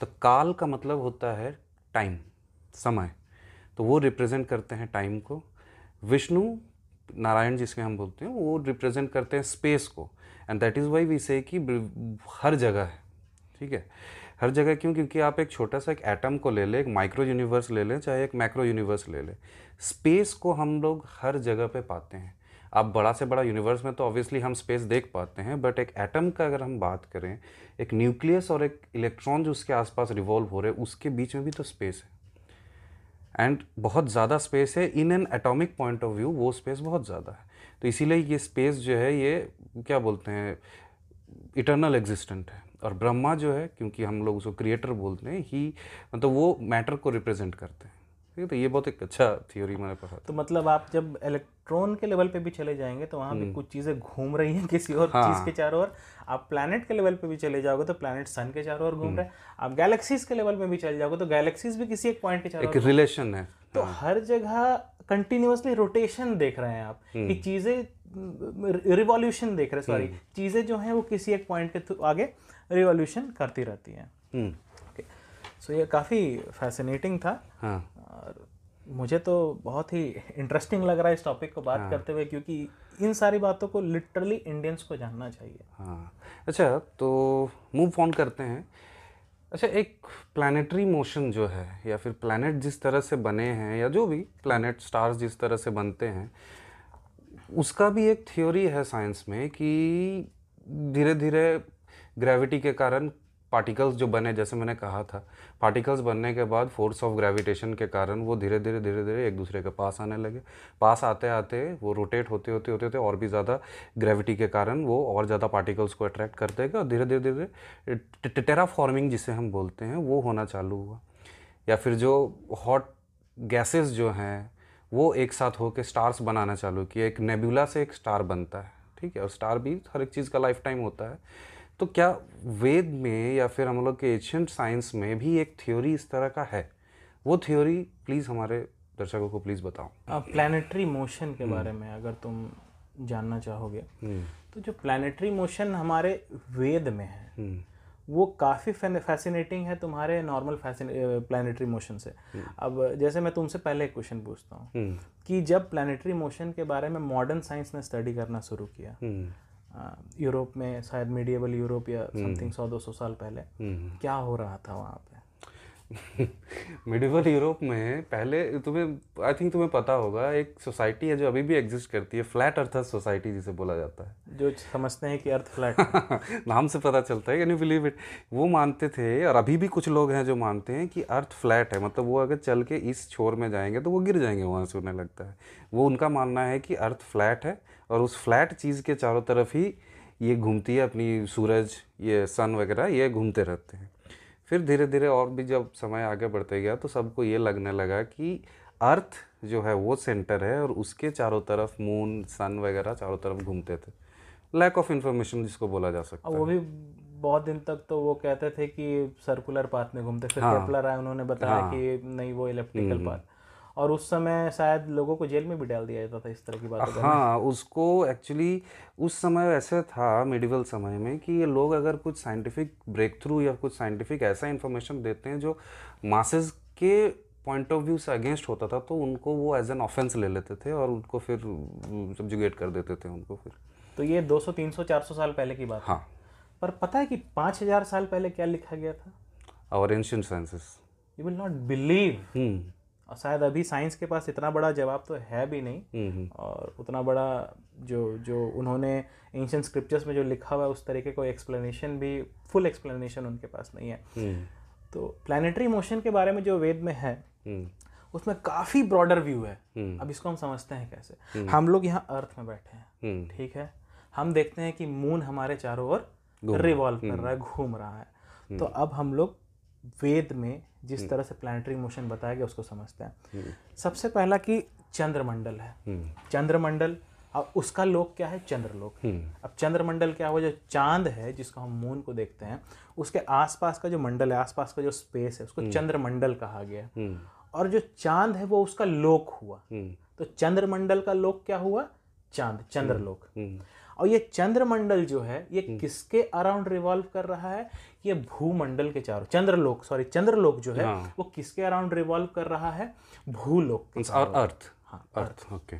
तो काल का मतलब होता है टाइम समय। तो वो रिप्रेजेंट करते हैं टाइम को। विष्णु नारायण जिसके हम बोलते हैं, वो रिप्रेजेंट करते हैं स्पेस को। And that is why we say कि हर जगह है। ठीक है? हर जगह क्यों? क्योंकि आप एक छोटा सा एक एटम को ले लें, एक माइक्रो यूनिवर्स ले लें, चाहे एक मैक्रो यूनिवर्स ले लें। स्पेस को हम लोग हर जगह पे पाते हैं। आप बड़ा से बड़ा यूनिवर्स में तो ऑब्वियसली हम स्पेस देख पाते हैं बट एक एटम का अगर हम बात करें, एक न्यूक्लियस और एक इलेक्ट्रॉन जो उसके आसपास रिवॉल्व हो रहे हैं, उसके बीच में भी तो स्पेस है। एंड बहुत ज़्यादा स्पेस है। In an atomic point of view वो स्पेस बहुत ज़्यादा है। तो इसीलिए ये स्पेस जो है, ये क्या बोलते हैं इटर्नल एग्जिस्टेंट है। और ब्रह्मा जो है, क्योंकि हम लोग उसको क्रिएटर बोलते हैं ही मतलब वो मैटर को रिप्रेजेंट करते हैं। ठीक है तो ये बहुत एक अच्छा थ्योरी मैंने पढ़ा तो मतलब आप जब इलेक्ट्रॉन के लेवल पे भी चले जाएँगे तो वहाँ भी कुछ चीज़ें घूम रही हैं किसी और हाँ। चीज़ के चारों ओर। आप प्लैनेट के लेवल पे भी चले जाओगे तो प्लैनेट सन के चारों ओर घूम रहे हैं। आप गैलेक्सीज के लेवल पे भी चले जाओगे तो गैलेक्सीज भी किसी एक पॉइंट के चारों एक रिलेशन है। तो हर जगह कंटिन्यूअसली रोटेशन देख रहे हैं आप कि चीज़ें रिवॉल्यूशन देख रहे हैं सॉरी चीज़ें जो हैं वो किसी एक पॉइंट के थ्रू आगे रिवॉल्यूशन करती रहती हैं। हम्म, सो ये काफ़ी फैसिनेटिंग था। हाँ। और मुझे तो बहुत ही इंटरेस्टिंग लग रहा है इस टॉपिक को बात हाँ। करते हुए क्योंकि इन सारी बातों को लिटरली इंडियंस को जानना चाहिए। हाँ। अच्छा तो मूव ऑन करते हैं। अच्छा एक प्लानिटरी मोशन जो है या फिर प्लैनेट जिस तरह से बने हैं या जो भी प्लैनेट स्टार्स जिस तरह से बनते हैं उसका भी एक थ्योरी है साइंस में कि धीरे धीरे ग्रेविटी के कारण पार्टिकल्स जो बने, जैसे मैंने कहा था, पार्टिकल्स बनने के बाद फोर्स ऑफ़ ग्रेविटेशन के कारण वो धीरे धीरे धीरे धीरे एक दूसरे के पास आने लगे। पास आते आते वो रोटेट होते होते होते होते और भी ज़्यादा ग्रेविटी के कारण वो और ज़्यादा पार्टिकल्स को अट्रैक्ट कर देगा और धीरे धीरे धीरे टेरा फॉर्मिंग जिसे हम बोलते हैं, वो होना चालू हुआ। या फिर जो हॉट गैसेस जो हैं, वो एक साथ होकर स्टार्स बनाना चालू किया एक नेबुला से एक स्टार बनता है, ठीक है? और स्टार भी हर एक चीज़ का लाइफ टाइम होता है। तो क्या वेद में या फिर हम लोग के एशियंट साइंस में भी एक थ्योरी इस तरह का है? वो थ्योरी प्लीज़ हमारे दर्शकों को प्लीज़ बताओ। प्लानिटरी मोशन के बारे में अगर तुम जानना चाहोगे तो जो प्लानिटरी मोशन हमारे वेद में है वो काफ़ी फैसिनेटिंग है तुम्हारे नॉर्मल प्लानिटरी मोशन से। अब जैसे मैं तुमसे पहले एक क्वेश्चन पूछता हूँ कि जब प्लानिटरी मोशन के बारे में मॉडर्न साइंस ने स्टडी करना शुरू किया यूरोप में शायद मीडिएबल यूरोप या समथिंग सौ दो सौ साल पहले। क्या हो रहा था वहाँ पे? *laughs* मिडिवल यूरोप में पहले तुम्हें आई थिंक तुम्हें पता होगा एक सोसाइटी है जो अभी भी एग्जिस्ट करती है फ्लैट अर्थर सोसाइटी जिसे बोला जाता है। जो समझते हैं कि अर्थ फ्लैट *laughs* नाम से पता चलता है कैन यू बिलीव इट वो मानते थे और अभी भी कुछ लोग हैं जो मानते हैं कि अर्थ फ्लैट है। मतलब वो अगर चल के इस छोर में जाएँगे तो वो गिर जाएँगे वहाँ से उन्हें लगता है। वो उनका मानना है कि अर्थ फ्लैट है और उस फ्लैट चीज़ के चारों तरफ़ ही ये घूमती है अपनी सूरज ये सन वगैरह ये घूमते रहते हैं। फिर धीरे धीरे और भी जब समय आगे बढ़ते गया तो सबको ये लगने लगा कि अर्थ जो है वो सेंटर है और उसके चारों तरफ़ मून सन वगैरह चारों तरफ़ घूमते थे। लैक ऑफ़ इंफॉर्मेशन जिसको बोला जा सकता और वो भी बहुत दिन तक तो वो कहते थे कि सर्कुलर पाथ में घूमते फिर केपलर आए उन्होंने बताया हाँ, कि नहीं वो इलेक्ट्रिकल पाथ और उस समय शायद लोगों को जेल में भी डाल दिया जाता था इस तरह की बात हाँ उसको एक्चुअली उस समय ऐसे था मिडिवल समय में कि ये लोग अगर कुछ साइंटिफिक ब्रेक थ्रू या कुछ साइंटिफिक ऐसा इन्फॉर्मेशन देते हैं जो मासेस के पॉइंट ऑफ़ व्यू से अगेंस्ट होता था तो उनको वो एज एन ऑफेंस ले लेते थे और उनको फिर सब्जुगेट कर देते थे उनको फिर। तो ये 200 300 400 साल पहले की बात हाँ। पर पता है कि 5000 साल पहले क्या लिखा गया था? और ancient sciences you will not believe hmm. और शायद अभी साइंस के पास इतना बड़ा जवाब तो है भी नहीं। हम्म और उतना बड़ा जो जो उन्होंने एंशियंट स्क्रिप्चर्स में जो लिखा हुआ है उस तरीके को एक्सप्लेनेशन भी फुल एक्सप्लेनेशन उनके पास नहीं है। हम्म। तो प्लानिटरी मोशन के बारे में जो वेद में है हम्म। उसमें काफ़ी ब्रॉडर व्यू है। हम्म। अब इसको हम समझते हैं कैसे? हम लोग यहाँ अर्थ में बैठे हैं हम्म। ठीक है? हम देखते हैं कि मून हमारे चारों ओर रिवॉल्व कर रहा है घूम रहा है। तो अब हम लोग वेद में जिस तरह से प्लानिटरी मोशन बताया गया उसको समझते हैं। सबसे पहला कि चंद्रमंडल है। हम्म। चंद्रमंडल अब उसका लोक क्या है? चंद्रलोक हम्म। अब चंद्रमंडल क्या हुआ? जो चाँद है जिसको हम मून को देखते हैं उसके आसपास का जो मंडल है आसपास का जो स्पेस है उसको चंद्रमंडल कहा गया हम्म। और जो चाँद है वो उसका लोक हुआ। हम्म। तो चंद्रमंडल का लोक क्या हुआ? चाँद चंद्रलोक। हम्म। और ये चंद्रमंडल जो है ये किसके अराउंड रिवॉल्व कर रहा है? ये भूमंडल के चारों चंद्रलोक सॉरी चंद्रलोक जो है हाँ। वो किसके अराउंड रिवॉल्व कर रहा है? भूलोक के और अर्थ हाँ अर्थ ओके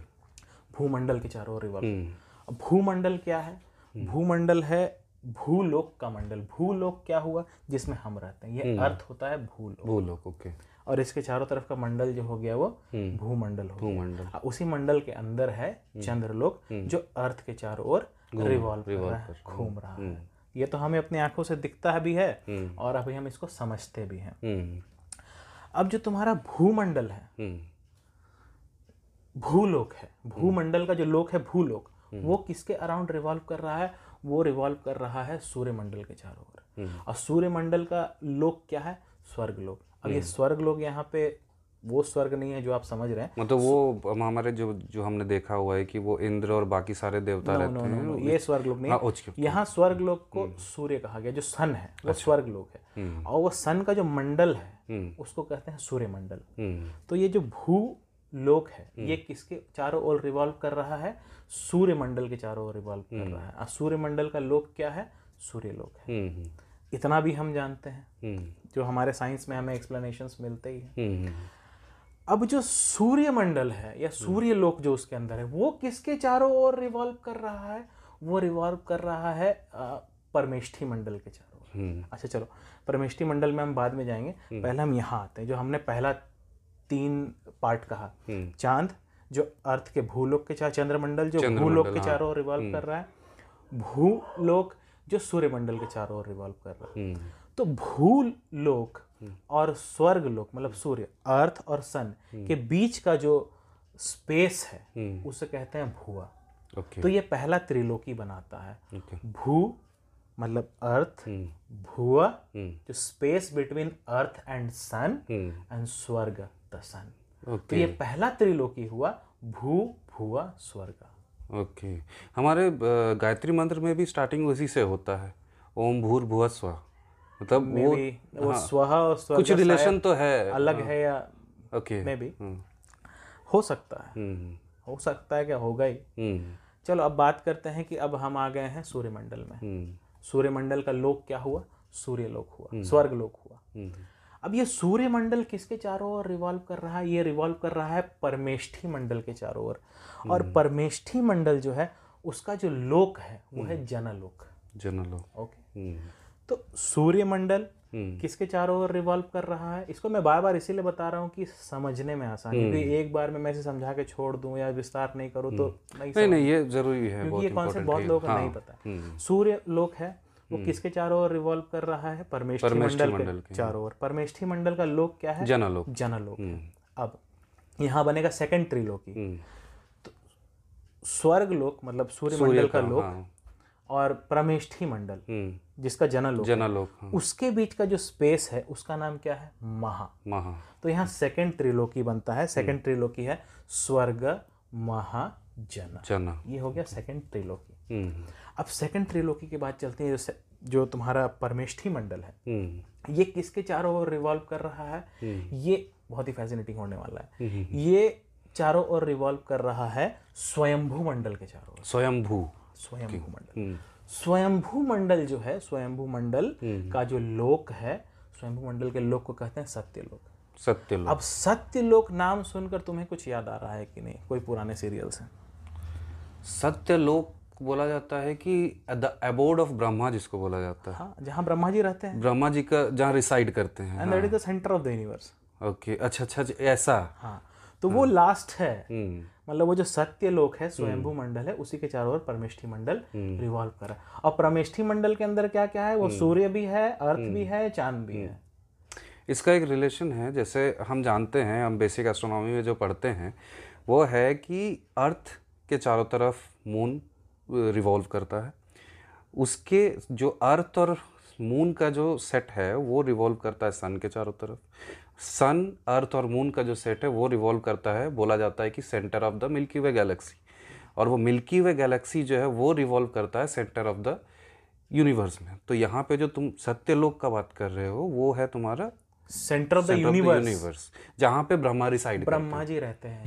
भूमंडल के चारों रिवॉल्व हम्म। भूमंडल क्या है? भूमंडल है भूलोक का मंडल। भूलोक क्या हुआ? जिसमें हम रहते हैं। ये अर्थ होता है भूलोक। भूलोक ओके और इसके चारों तरफ़ का मंडल जो हो गया वो भूमंडल हो भूमंडल। उसी मंडल के अंदर है चंद्रलोक जो अर्थ के चारों ओर रिवॉल्व कर रहा है घूम रहा है। ये तो हमें अपनी आँखों से दिखता भी है और अभी हम इसको समझते भी हैं। हम्म। अब जो तुम्हारा भूमंडल है हम्म। भूलोक है भूमंडल का जो लोक है भूलोक वो किसके अराउंड रिवॉल्व कर रहा है? वो रिवॉल्व कर रहा है सूर्यमंडल के चारों ओर। और सूर्यमंडल का लोक क्या है? स्वर्ग लोक अब ये स्वर्ग लोग यहाँ पे वो स्वर्ग नहीं है जो आप समझ रहे हैं। मतलब वो हमारे जो जो हमने देखा हुआ है कि वो इंद्र और बाकी सारे देवता रहते हैं। ये स्वर्ग लोग नहीं हाँ। यहाँ स्वर्ग लोग को सूर्य कहा गया जो सन है वो स्वर्ग लोक है। और वो सन का जो मंडल है उसको कहते हैं सूर्य मंडल हम्म। तो ये जो भू लोक है ये किसके चारों ओर रिवॉल्व कर रहा है? सूर्य मंडल के चारों ओर रिवॉल्व कर रहा है। और सूर्य मंडल का लोक क्या है? सूर्य लोक है। हम्म इतना भी हम जानते हैं। हम्म। जो हमारे साइंस में हमें एक्सप्लेनेशंस मिलते ही हैं। हम्म। अब जो सूर्य मंडल है या सूर्य लोक जो उसके अंदर है वो किसके चारों ओर रिवॉल्व कर रहा है? वो रिवॉल्व कर रहा है परमेष्ठी मंडल के चारों ओर। हम्म। अच्छा चलो परमेष्ठी मंडल में हम बाद में जाएँगे। पहले हम यहाँ आते हैं जो हमने पहला तीन पार्ट कहा। हम्म। चाँद जो अर्थ के भूलोक के चार चंद्रमंडल जो भूलोक के चारों ओर रिवॉल्व कर रहा है। भूलोक जो सूर्यमंडल के चारों ओर रिवॉल्व कर रहा है। हम्म। तो भूलोक और स्वर्ग लोक मतलब सूर्य अर्थ और सन के बीच का जो स्पेस है उसे कहते हैं भूआ तो ये पहला त्रिलोकी बनाता है। भू मतलब अर्थ हम्म। भुआ हम्म। जो space between earth and sun hmm. And स्वर्ग द सन तो ये पहला त्रिलोकी हुआ भू भुआ स्वर्ग। ओके हमारे गायत्री मंत्र में भी स्टार्टिंग उसी से होता है। ओम भूर भुव स्व मतलब वो वो स्वह और स्वर्ग कुछ रिलेशन तो है। अलग है। या ओके मे बी हो सकता है। हम्म। हो सकता है क्या होगा ही। हम्म। चलो अब बात करते हैं कि अब हम आ गए हैं सूर्यमंडल में। हम्म। सूर्यमंडल का लोक क्या हुआ? सूर्य लोक हुआ। स्वर्ग लोक हुआ। अब ये सूर्यमंडल किसके चारों ओर रिवॉल्व कर रहा है? ये रिवॉल्व कर रहा है परमेष्ठी मंडल के चारों ओर। और परमेष्ठी मंडल जो है उसका जो लोक है वो है जनलोक। जनलोक। ओके तो सूर्यमंडल हम्म। किसके चारों ओर रिवॉल्व कर रहा है? इसको मैं बार बार इसीलिए बता रहा हूँ कि समझने में आसान है। क्योंकि एक बार में मैं इसे समझा के छोड़ दूँ या विस्तार नहीं करूँ तो नहीं नहीं नहीं ये ज़रूरी है क्योंकि बहुत ये कॉन्सेप्ट बहुत लोगों को हाँ। नहीं पता। है हम्म। सूर्य लोक है वो किसके चारों ओर रिवॉल्व कर रहा है? परमेष्ठी मंडल के। चारों ओर। परमेष्ठी मंडल का लोक क्या है? जनलो जनलोक। हम्म। अब यहाँ बनेगा सेकेंड त्रिलोकी हम्म। स्वर्ग लोक मतलब सूर्य मंडल का लोक हाँ। और प्रमेष्ठी मंडल हम्म। जिसका जनलोक जनलोक हाँ। उसके बीच का जो स्पेस है उसका नाम क्या है? महा। महा। तो यहाँ सेकंड त्रिलोकी बनता है सेकंड त्रिलोकी है स्वर्ग महा जन। जन ये हो गया सेकंड त्रिलोकी। हम्म। अब सेकंड त्रिलोकी की बात चलते है जो जो तुम्हारा परमेष्ठी मंडल है। हम्म। ये किसके चारों ओर रिवॉल्व कर रहा है? ये बहुत ही फैसिनेटिंग होने वाला है। ये चारों ओर रिवॉल्व कर रहा है स्वयंभू मंडल के चारों ओर। स्वयंभू। स्वयंभू मंडल हम्म। स्वयंभू मंडल जो है स्वयंभू मंडल का जो लोक है स्वयंभू मंडल के लोक को कहते हैं सत्यलोक। सत्यलोक। अब सत्यलोक नाम सुनकर तुम्हें कुछ याद आ रहा है कि नहीं? कोई पुराने सीरियल्स हैं। सत्यलोक बोला जाता है कि द अबोर्ड ऑफ़ ब्रह्मा जिसको बोला जाता है। हाँ जहाँ ब्रह्मा जी रहते हैं। ब्रह्मा जी का जहाँ रिसाइड करते हैं and that is the centre of the universe okay अच्छा अच्छा अच्छा, ऐसा। हाँ तो हाँ, वो लास्ट है। हम्म। मतलब वो जो सत्य लोक है स्वयंभू मंडल है उसी के चारों ओर परमेष्ठी मंडल रिवॉल्व कर। रहा है और परमेष्ठी मंडल के अंदर क्या क्या है? वो सूर्य भी है अर्थ भी है चाँद भी है। इसका एक रिलेशन है जैसे हम जानते हैं हम बेसिक एस्ट्रोनॉमी में जो पढ़ते हैं वो है कि अर्थ के चारों तरफ़ मून रिवॉल्व करता है। उसके जो अर्थ और मून का जो सेट है वो रिवॉल्व करता है सन के चारों तरफ़। सन अर्थ और मून का जो सेट है वो रिवॉल्व करता है बोला जाता है कि centre of the milky way galaxy और वो मिल्की वे गैलेक्सी जो है वो रिवॉल्व करता है सेंटर ऑफ़ द यूनिवर्स में. तो यहाँ पे जो तुम सत्यलोक का बात कर रहे हो वो है तुम्हारा centre of the universe universe जहाँ पे ब्रह्मा रिसाइड ब्रह्मा जी रहते हैं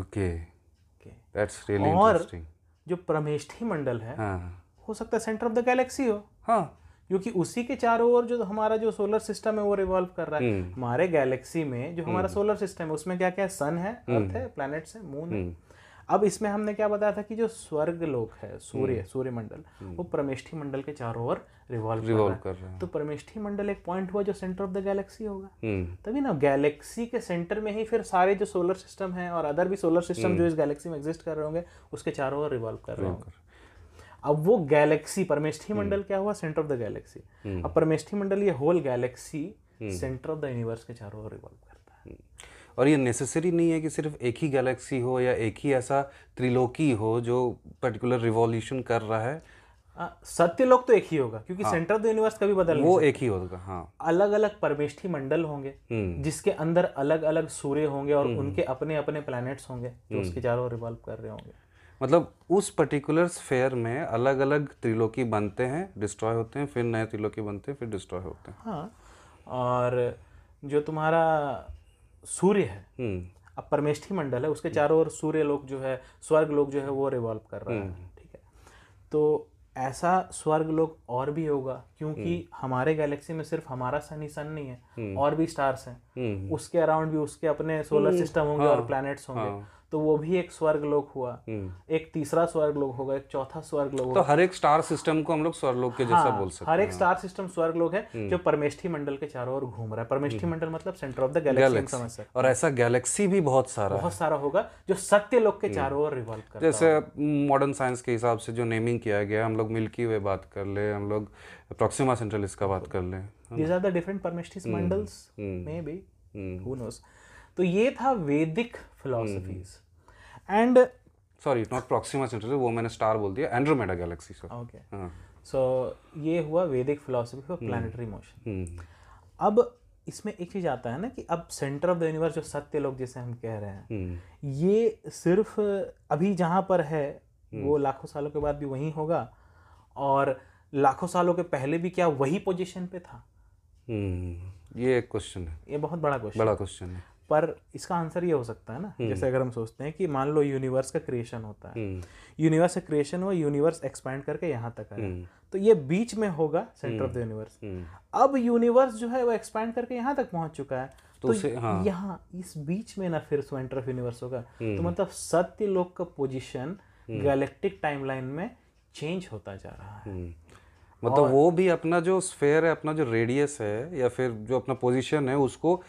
ओके दैट्स रियली इंटरेस्टिंग जो परमेष्ठी मंडल है हाँ। हो सकता है सेंटर ऑफ़ द गैलेक्सी हो। हाँ। क्योंकि उसी के चारों ओर जो हमारा जो सोलर सिस्टम है वो रिवॉल्व कर रहा है। हमारे गैलेक्सी में जो हमारा सोलर सिस्टम है उसमें क्या क्या है सन है अर्थ है प्लैनेट्स है। मून है अब इसमें हमने क्या बताया था कि जो स्वर्ग लोक है सूर्य सूर्य मंडल वो परमेष्ठी मंडल के चारों ओर रिवॉल्व रिवॉल्व कर रहा है। तो परमेष्ठी मंडल एक पॉइंट हुआ जो सेंटर ऑफ़ द गैलेक्सी होगा। हम्म। तभी ना गैलेक्सी के सेंटर में ही फिर सारे जो सोलर सिस्टम है और अदर भी सोलर सिस्टम जो इस गैलेक्सी में एग्जिस्ट कर रहे होंगे उसके चारों ओर रिवॉल्व कर रहे होंगे। अब वो गैलेक्सी परमेष्ठी मंडल क्या हुआ? सेंटर ऑफ़ द गैलेक्सी अब परमेष्ठी मंडल ये whole galaxy centre of the universe के चारों ओर रिवॉल्व करता है। और ये नेसेसरी नहीं है कि सिर्फ़ एक ही गैलेक्सी हो या एक ही ऐसा त्रिलोकी हो जो पर्टिकुलर रिवॉल्यूशन कर रहा है? सत्य लोग तो एक ही होगा क्योंकि सेंटर ऑफ़ द यूनिवर्स कभी बदल वो एक ही होगा हाँ। अलग अलग परमेष्ठी मंडल होंगे हम्म। जिसके अंदर अलग अलग सूर्य होंगे और उनके अपने अपने प्लैनेट्स होंगे जो उसके चारों रिवॉल्व कर रहे होंगे। मतलब उस पर्टिकुलर स्फेयर में अलग अलग त्रिलोकी बनते हैं डिस्ट्रॉय होते हैं फिर नए त्रिलोकी बनते हैं फिर डिस्ट्रॉय होते हैं। हाँ और जो तुम्हारा सूर्य है हम्म। अब परमेष्ठी मंडल है उसके चारों ओर सूर्य लोग जो है स्वर्ग लोग जो है वो रिवॉल्व कर रहे हैं ठीक है। तो ऐसा स्वर्ग लोग और भी होगा क्योंकि हमारे गैलेक्सी में सिर्फ़ हमारा सन ही सन नहीं है और भी स्टार्स हैं। हम्म। उसके अराउंड भी उसके अपने सोलर सिस्टम होंगे और प्लैनेट्स होंगे। तो वो भी एक स्वर्ग लोक हुआ। हम्म। एक तीसरा स्वर्ग लोक होगा एक चौथा स्वर्ग लोक तो हर एक स्टार सिस्टम को हम लोग स्वरलोक के जैसा हाँ, बोल सकते हैं। हर एक स्टार सिस्टम स्वर्ग लोक है जो परमेष्ठी मंडल के चारों ओर घूम रहा है। परमेष्ठी मंडल मतलब सेंटर ऑफ़ द गैलेक्सी समझ सकते और ऐसा गैलेक्सी भी बहुत सारा बहुत सारा होगा जो सत्य लोक के चारों ओर रिवॉल्व कर जैसे मॉडर्न साइंस के हिसाब से जो नेमिंग किया गया हम लोग मिल्की वे बात कर ले हम लोग प्रोक्सिमा सेंट्रलिस का बात कर ले दीज आर द डिफरेंट परमेष्ठी मंडल्स may be hmm who knows तो ये था वैदिक philosophies and sorry not Proxima Centralis वो मैंने स्टार बोल दिया Andromeda galaxy sir okay so ये हुआ वैदिक philosophy for planetary motion hmm. अब इसमें एक चीज़ आता है ना कि अब सेंटर ऑफ़ द यूनिवर्स जो सत्य लोग जैसे हम कह रहे हैं हम्म। ये सिर्फ़ अभी जहाँ पर है वो लाखों सालों के बाद भी वहीं होगा और लाखों सालों के पहले भी क्या वही पोजीशन पे था? हम्म ये एक क्वेश्चन है। ये बहुत बड़ा क्वेश्चन बड़ा क्वेश्चन है। पर इसका आंसर ये हो सकता है ना जैसे अगर हम सोचते हैं कि मान लो यूनिवर्स का क्रिएशन होता है। हम्म। यूनिवर्स का क्रिएशन हुआ यूनिवर्स एक्सपैंड करके यहाँ तक आया। हम्म। तो ये बीच में होगा centre of the universe hmm. अब यूनिवर्स जो है वो एक्सपैंड करके यहाँ तक पहुँच चुका है। तो तो हाँ। यहाँ इस बीच में ना फिर सेंटर ऑफ़ यूनिवर्स होगा। तो मतलब सत्य लोक का पोजीशन गैलेक्टिक टाइमलाइन में चेंज होता जा रहा है। हम्म। मतलब वो भी अपना जो स्फेयर है अपना जो रेडियस है या फिर जो अपना पोजीशन है उसको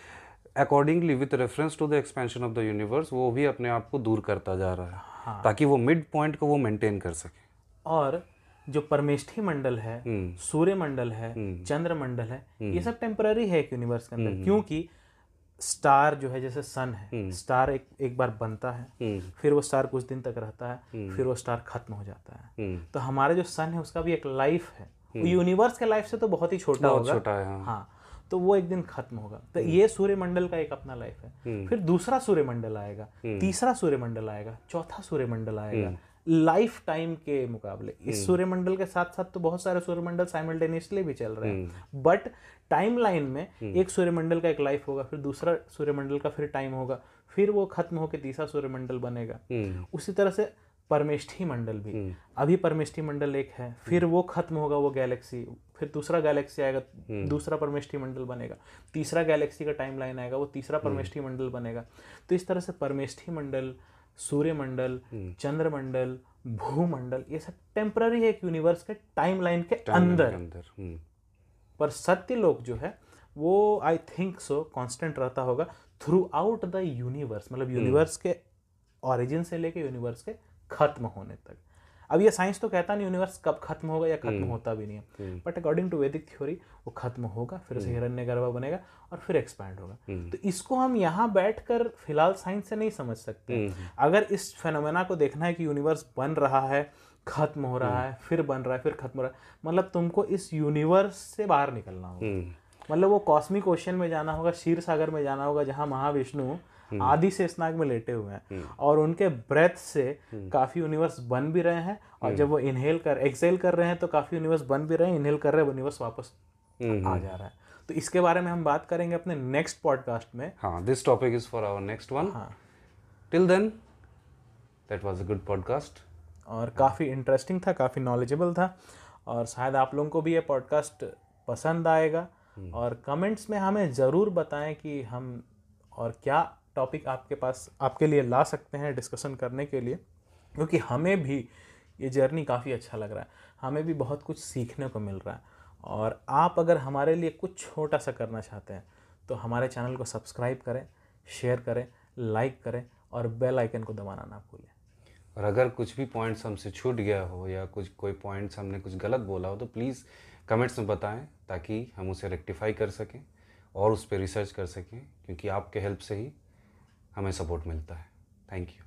accordingly with reference to the expansion of the universe वो भी अपने आप को दूर करता जा रहा है। हाँ। ताकि वो मिड पॉइंट को वो मेंटेन कर सके। और जो परमेष्ठी मंडल है हम्म। सूर्य मंडल है चंद्र मंडल है ये सब टेम्पररी है एक यूनिवर्स के अंदर। क्योंकि स्टार जो है जैसे सन है स्टार एक एक बार बनता है हम्म। फिर वो स्टार कुछ दिन तक रहता है फिर वो स्टार खत्म हो जाता है। हम्म। तो हमारा जो सन है उसका भी एक लाइफ है। यूनिवर्स के लाइफ से तो बहुत ही छोटा होगा। छोटा है हाँ। हाँ तो वो एक दिन खत्म होगा। तो ये सूर्य मंडल का एक अपना लाइफ है। फिर दूसरा सूर्य मंडल आएगा तीसरा सूर्य मंडल आएगा चौथा सूर्य मंडल आएगा लाइफ टाइम के मुकाबले इस सूर्यमंडल के साथ साथ तो बहुत सारे सूर्यमंडल साइमल्टेनियसली भी चल रहे हैं। बट टाइम लाइन में एक सूर्यमंडल का एक लाइफ होगा फिर दूसरा सूर्यमंडल का फिर टाइम होगा फिर वो खत्म होकर तीसरा सूर्यमंडल बनेगा। हम्म। उसी तरह से परमेष्ठी मंडल भी। अभी परमेष्ठी मंडल एक है फिर वो खत्म होगा वो गैलेक्सी फिर दूसरा गैलेक्सी आएगा दूसरा परमेष्ठी मंडल बनेगा तीसरा गैलेक्सी का टाइम लाइन आएगा वो तीसरा परमेष्ठी मंडल बनेगा। तो इस तरह से परमेष्ठी मंडल सूर्य मंडल चंद्र मंडल भूमंडल ये सब टेम्पररी है एक यूनिवर्स के टाइम लाइन के अंदर। अंदर हम्म। पर सत्य लोग जो है वो आई थिंक सो कांस्टेंट रहता होगा थ्रू आउट द यूनिवर्स मतलब यूनिवर्स के ओरिजिन से लेके यूनिवर्स के खत्म होने तक। अब ये साइंस तो कहता नहीं यूनिवर्स कब खत्म होगा या खत्म होता भी नहीं है। बट अकॉर्डिंग टू वैदिक थ्योरी वो खत्म होगा फिर से हिरण्य गर्भ बनेगा और फिर एक्सपैंड होगा। तो इसको हम यहाँ बैठकर फ़िलहाल साइंस से नहीं समझ सकते। अगर इस फेनोमेना को देखना है कि यूनिवर्स बन रहा है खत्म हो रहा है फिर बन रहा है फिर खत्म हो रहा है मतलब तुमको इस यूनिवर्स से बाहर निकलना होगा। हम्म। मतलब वो कॉस्मिक ओशन में जाना होगा क्षीर सागर में जाना होगा जहाँ महाविष्णु आदि से स्नाग में लेटे हुए हैं। और उनके ब्रेथ से काफ़ी यूनिवर्स बन भी रहे हैं। और जब वो इनहेल कर एक्सेल कर रहे हैं तो काफ़ी यूनिवर्स बन भी रहे हैं इनहेल कर रहे हैं यूनिवर्स वापस आ जा रहा है। तो इसके बारे में हम बात करेंगे अपने नेक्स्ट पॉडकास्ट में। हाँ this topic is for our next one हाँ। Till then that was a good podcast और काफ़ी इंटरेस्टिंग था काफ़ी नॉलेजेबल था। और शायद आप लोगों को भी ये पॉडकास्ट पसंद आएगा। और कमेंट्स में हमें ज़रूर बताएँ कि हम और क्या टॉपिक आपके पास, आपके लिए ला सकते हैं डिस्कशन करने के लिए, क्योंकि हमें भी ये जर्नी काफ़ी अच्छा लग रहा है। हमें भी बहुत कुछ सीखने को मिल रहा है। और आप अगर हमारे लिए कुछ छोटा सा करना चाहते हैं तो हमारे चैनल को सब्सक्राइब करें शेयर करें लाइक करें और बेल आइकन को दबाना ना भूलें। और अगर कुछ भी पॉइंट्स हमसे छूट गया हो या कुछ, कोई पॉइंट्स हमने कुछ गलत बोला हो तो प्लीज़ कमेंट्स में बताएँ, ताकि हम उसे रेक्टिफाई कर सकें और उस पर रिसर्च कर सकें, क्योंकि आपके हेल्प से ही हमें सपोर्ट मिलता है। Thank you.